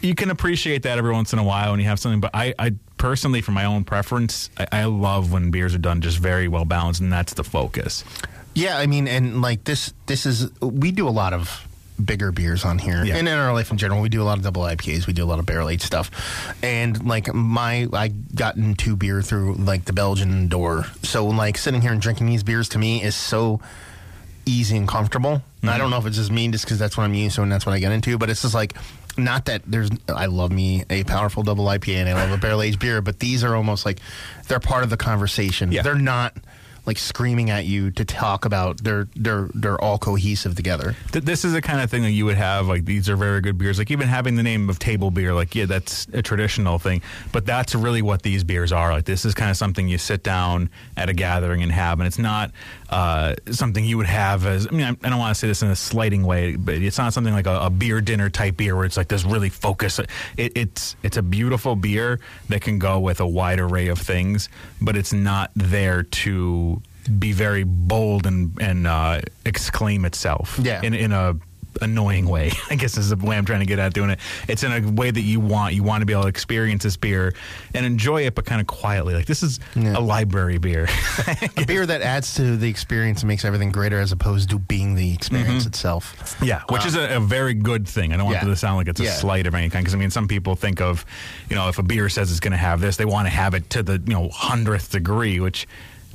you can appreciate that every once in a while when you have something but i i personally for my own preference i, I love when beers are done just very well balanced and that's the focus. Yeah, I mean, and like this, this is we do a lot of bigger beers on here, Yeah. and in our life in general, we do a lot of double IPAs, we do a lot of barrel aged stuff, and like my, I got into beer through like the Belgian door, so like sitting here and drinking these beers to me is so easy and comfortable. And I don't know if it's just me, just because that's what I'm used to and that's what I get into, but it's just like. Not that there's, I love me a powerful double IPA and I love a barrel aged beer, but these are almost like they're part of the conversation. Yeah. They're not like screaming at you to talk about they're they're they're all cohesive together. Th- this is the kind of thing that you would have like these are very good beers like even having the name of table beer like yeah that's a traditional thing but that's really what these beers are like this is kind of something you sit down at a gathering and have and it's not uh, something you would have as I mean I, I don't want to say this in a slighting way but it's not something like a, a beer dinner type beer where it's like this really focus it, it's it's a beautiful beer that can go with a wide array of things but it's not there to be very bold and and uh, exclaim itself Yeah. in in a annoying way. *laughs* I guess this is the way I'm trying to get at doing it. It's in a way that you want. You want to be able to experience this beer and enjoy it, but kind of quietly. Like this is a library beer. *laughs* a beer that adds to the experience and makes everything greater as opposed to being the experience Mhm. itself. Yeah, which is a, a very good thing. I don't want Yeah. it to sound like it's a Yeah. slight of any kind. Because I mean, some people think of, you know, if a beer says it's going to have this, they want to have it to the you know hundredth degree. Which,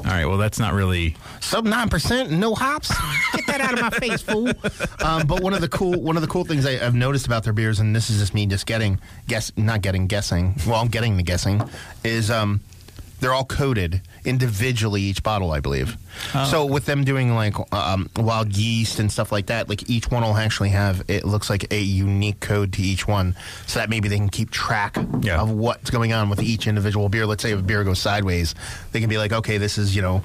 all right, well, that's not really. Sub nine percent, no hops. Get that out of my face, fool. Um, but one of the cool one of the cool things I, I've noticed about their beers, and this is just me just getting guess not getting guessing. Well, I'm getting the guessing is um, they're all coded individually each bottle, I believe. Oh. So with them doing like um, wild yeast and stuff like that, like each one will actually have it looks like a unique code to each one, so that maybe they can keep track of what's going on with each individual beer. Let's say if a beer goes sideways, they can be like, okay, this is you know,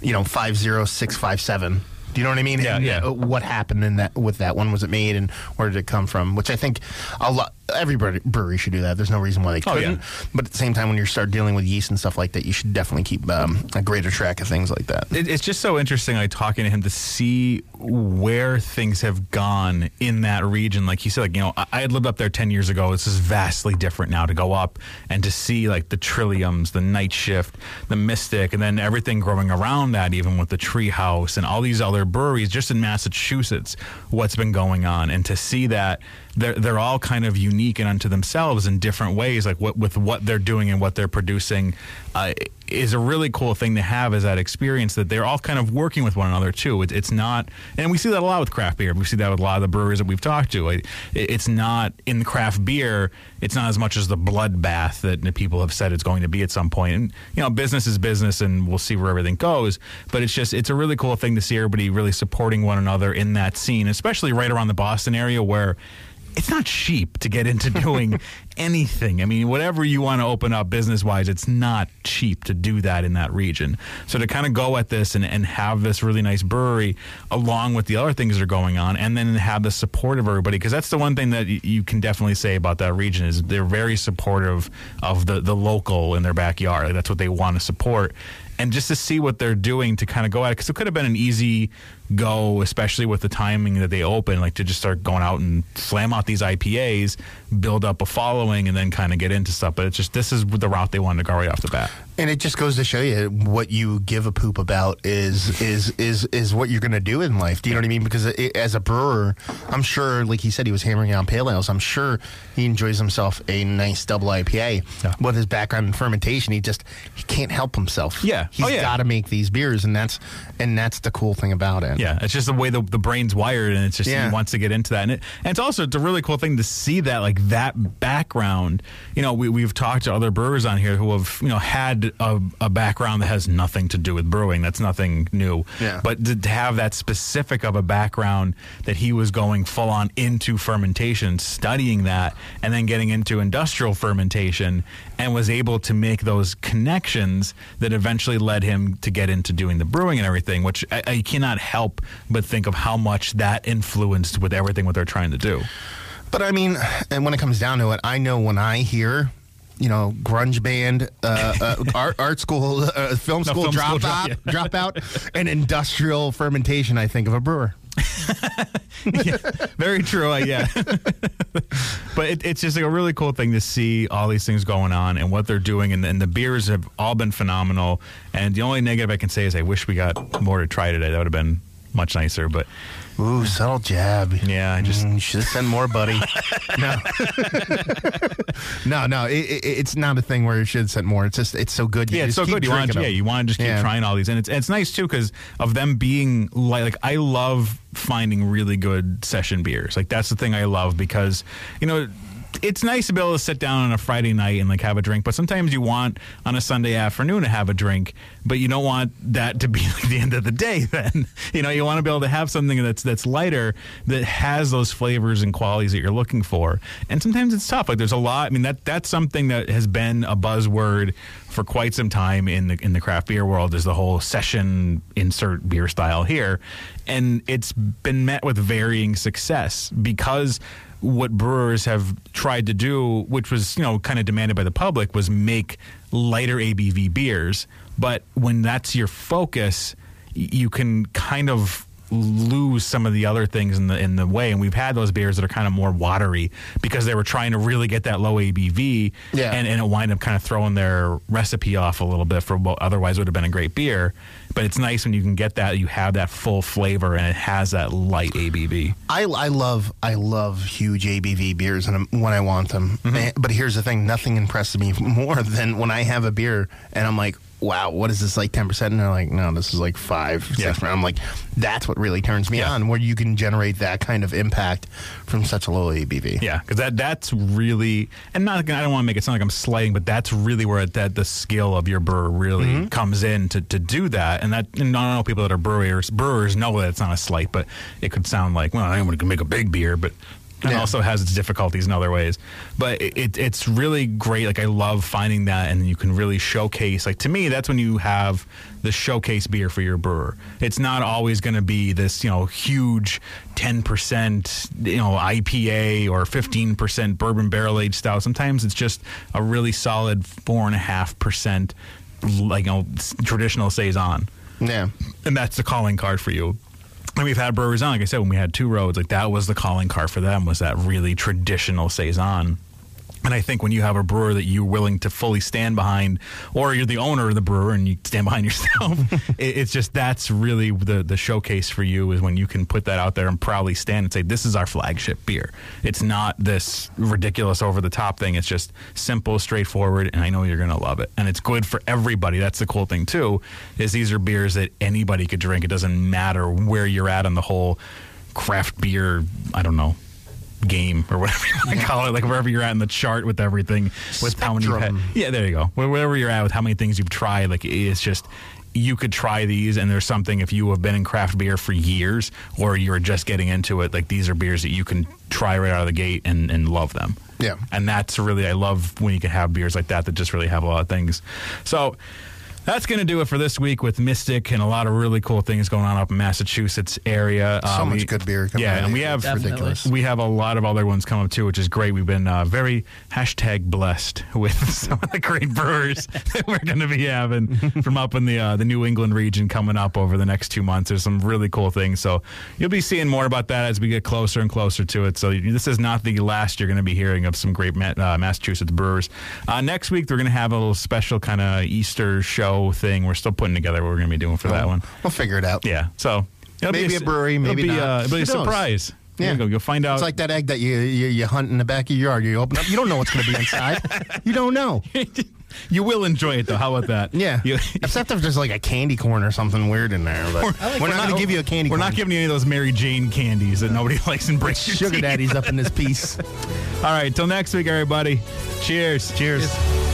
you know five zero six five seven. Do you know what I mean? Yeah, And, yeah. uh, What happened in that with that one? Was it made and where did it come from? Which I think a lot every brewery- should do that. There's no reason why they Oh, yeah. couldn't. But at the same time, when you start dealing with yeast and stuff like that, you should definitely keep um, a greater track of things like that. It, it's just so interesting, like talking to him to see where things have gone in that region. Like he said, like you know, I, I had lived up there ten years ago. This is vastly different now to go up and to see like the Trilliums, the Night Shift, the Mystic, and then everything growing around that, even with the Treehouse and all these other breweries just in Massachusetts. What's been going on, and to see that they're they're all kind of unique and unto themselves in different ways, like what with what they're doing and what they're producing, uh, is a really cool thing to have as that experience that they're all kind of working with one another too. It, it's not, and we see that a lot with craft beer. We see that with a lot of the breweries that we've talked to. It, it's not in the craft beer. It's not as much as the bloodbath that people have said it's going to be at some point. And you know, business is business, and we'll see where everything goes. But it's just it's a really cool thing to see everybody really supporting one another in that scene, especially right around the Boston area where it's not cheap to get into doing *laughs* anything. I mean, whatever you want to open up business wise, it's not cheap to do that in that region. So to kind of go at this and, and have this really nice brewery along with the other things that are going on, and then have the support of everybody, because that's the one thing that y- you can definitely say about that region is they're very supportive of the, the local in their backyard. Like, that's what they want to support. And just to see what they're doing to kind of go at it, because it could have been an easy go, especially with the timing that they open, like to just start going out and slam out these IPAs, build up a following, and then kind of get into stuff. But it's just this is the route they wanted to go right off the bat. And it just goes to show you what you give a poop about is is is is what you're going to do in life. Do you know what I mean? Because it, as a brewer, I'm sure, like he said, he was hammering out pale ales. I'm sure he enjoys himself a nice double IPA. With his background in fermentation, he just he can't help himself. Yeah. Oh, he's Oh, yeah. got to make these beers, and that's and that's the cool thing about it. Yeah, it's just the way the, the brain's wired, and it's just Yeah. he wants to get into that, and, it, and it's also it's a really cool thing to see that like that background. You know, we we've talked to other brewers on here who have you know had a, a background that has nothing to do with brewing. That's nothing new. Yeah. But to, to have that specific of a background that he was going full on into fermentation, studying that, and then getting into industrial fermentation, and was able to make those connections that eventually led him to get into doing the brewing and everything. Which I, I cannot help but think of how much that influenced with everything what they're trying to do. But I mean, and when it comes down to it, I know when I hear, you know, grunge band, uh, uh, art, art school, uh, film No, school film school dropout, drop- dropout, and industrial fermentation, I think of a brewer. *laughs* Very true. uh, yeah. but it, it's just like a really cool thing to see all these things going on and what they're doing. And, and the beers have all been phenomenal. And the only negative I can say is I wish we got more to try today. That would have been much nicer. But Ooh, subtle jab. Yeah, I just mm, should sent more, buddy. *laughs* no, no, no. It, it, it's not a thing where you should send more. It's just it's so good. You yeah, it's so good. You want to, yeah, you want to just keep Yeah. trying all these, and it's it's nice too because of them being like, like I love finding really good session beers. Like that's the thing I love because you know. It's nice to be able to sit down on a Friday night and like have a drink, but sometimes you want on a Sunday afternoon to have a drink, but you don't want that to be *laughs* like the end of the day. Then *laughs* you know you want to be able to have something that's that's lighter that has those flavors and qualities that you're looking for. And sometimes it's tough. Like there's a lot. I mean that that's something that has been a buzzword for quite some time in the in the craft beer world is the whole session insert beer style here, and it's been met with varying success because what brewers have tried to do, which was you know kind of demanded by the public, was make lighter ABV beers. But when that's your focus, you can kind of lose some of the other things in the in the way and we've had those beers that are kind of more watery because they were trying to really get that low ABV Yeah. and, and it wind up kind of throwing their recipe off a little bit for what otherwise would have been a great beer but it's nice when you can get that you have that full flavor and it has that light ABV I, I love I love huge ABV beers and when I want them. Mm-hmm. And- but here's the thing: nothing impresses me *laughs* more than when I have a beer and I'm like, "Wow, what is this like? Ten percent?" And they're like, "No, this is like five, six." Yeah. I'm like, "That's what really turns me on, where you can generate that kind of impact from such a low ABV." Yeah, because that that's really and not. I don't want to make it sound like I'm slighting, but that's really where it, that the skill of your brewer really Mm-hmm. comes in to, to do that. And that and I don't know people that are brewers brewers know that it's not a slight, but it could sound like well, anyone can make a big beer, but. It Yeah. also has its difficulties in other ways, but it, it, it's really great. Like I love finding that, and you can really showcase. Like to me, that's when you have the showcase beer for your brewer. It's not always going to be this, you know, huge ten percent, you know, IPA or fifteen percent bourbon barrel aged style. Sometimes it's just a really solid four and a half percent, like you know, traditional saison Yeah. and that's the calling card for you. And we've had brewers on, like I said, when we had two roads, like that was the calling card for them was that really traditional saison. And I think when you have a brewer that you're willing to fully stand behind, or you're the owner of the brewer and you stand behind *laughs* yourself, *laughs* it, it's just that's really the the showcase for you is when you can put that out there and proudly stand and say, "This is our flagship beer." It's not this ridiculous over the top thing. It's just simple, straightforward, and I know you're gonna love it. And it's good for everybody. That's the cool thing too, is these are beers that anybody could drink. It doesn't matter where you're at on the whole craft beer. I don't know game or whatever you want to call it, like wherever you're at in the chart with everything, with how many, yeah, there you go. Where- Wherever you're at with how many things you've tried, like it's just you could try these, and there's something if you have been in craft beer for years or you're just getting into it, like these are beers that you can try right out of the gate and, and love them. Yeah. and that's really I love when you can have beers like that that just really have a lot of things. So. That's going to do it for this week with Mystic and a lot of really cool things going on up in Massachusetts area. So Um, much we- good beer coming Yeah, out and of we here. have It's ridiculous. we have a lot of other ones coming up too, which is great. We've been uh, very hashtag blessed with *laughs* some of the great brewers *laughs* that we're going to be having *laughs* from up in the uh, the New England region coming up over the next two months. There's some really cool things, so you'll be seeing more about that as we get closer and closer to it. So this is not the last you're going to be hearing of some great uh, Massachusetts brewers. Uh, next week we're going to have a little special kind of Easter show thing. We're still putting together what we're going to be doing for that one. We'll figure it out. Yeah, so. it'll be Maybe a brewery, it'll maybe be, not. Uh, it'll be a surprise. Yeah. go. You'll find out. It's like that egg that you, you you hunt in the back of your yard. You open up, you don't know what's going to be inside. *laughs* you don't know. *laughs* You will enjoy it though. How about that? Yeah. You- *laughs* Except if there's like a candy corn or something weird in there. But we're, not going to give you a candy We're corn. not giving you any of those Mary Jane candies that nobody likes and breaks Sugar teeth. daddy's up in this piece. All right. Till next week, everybody. Cheers. Cheers.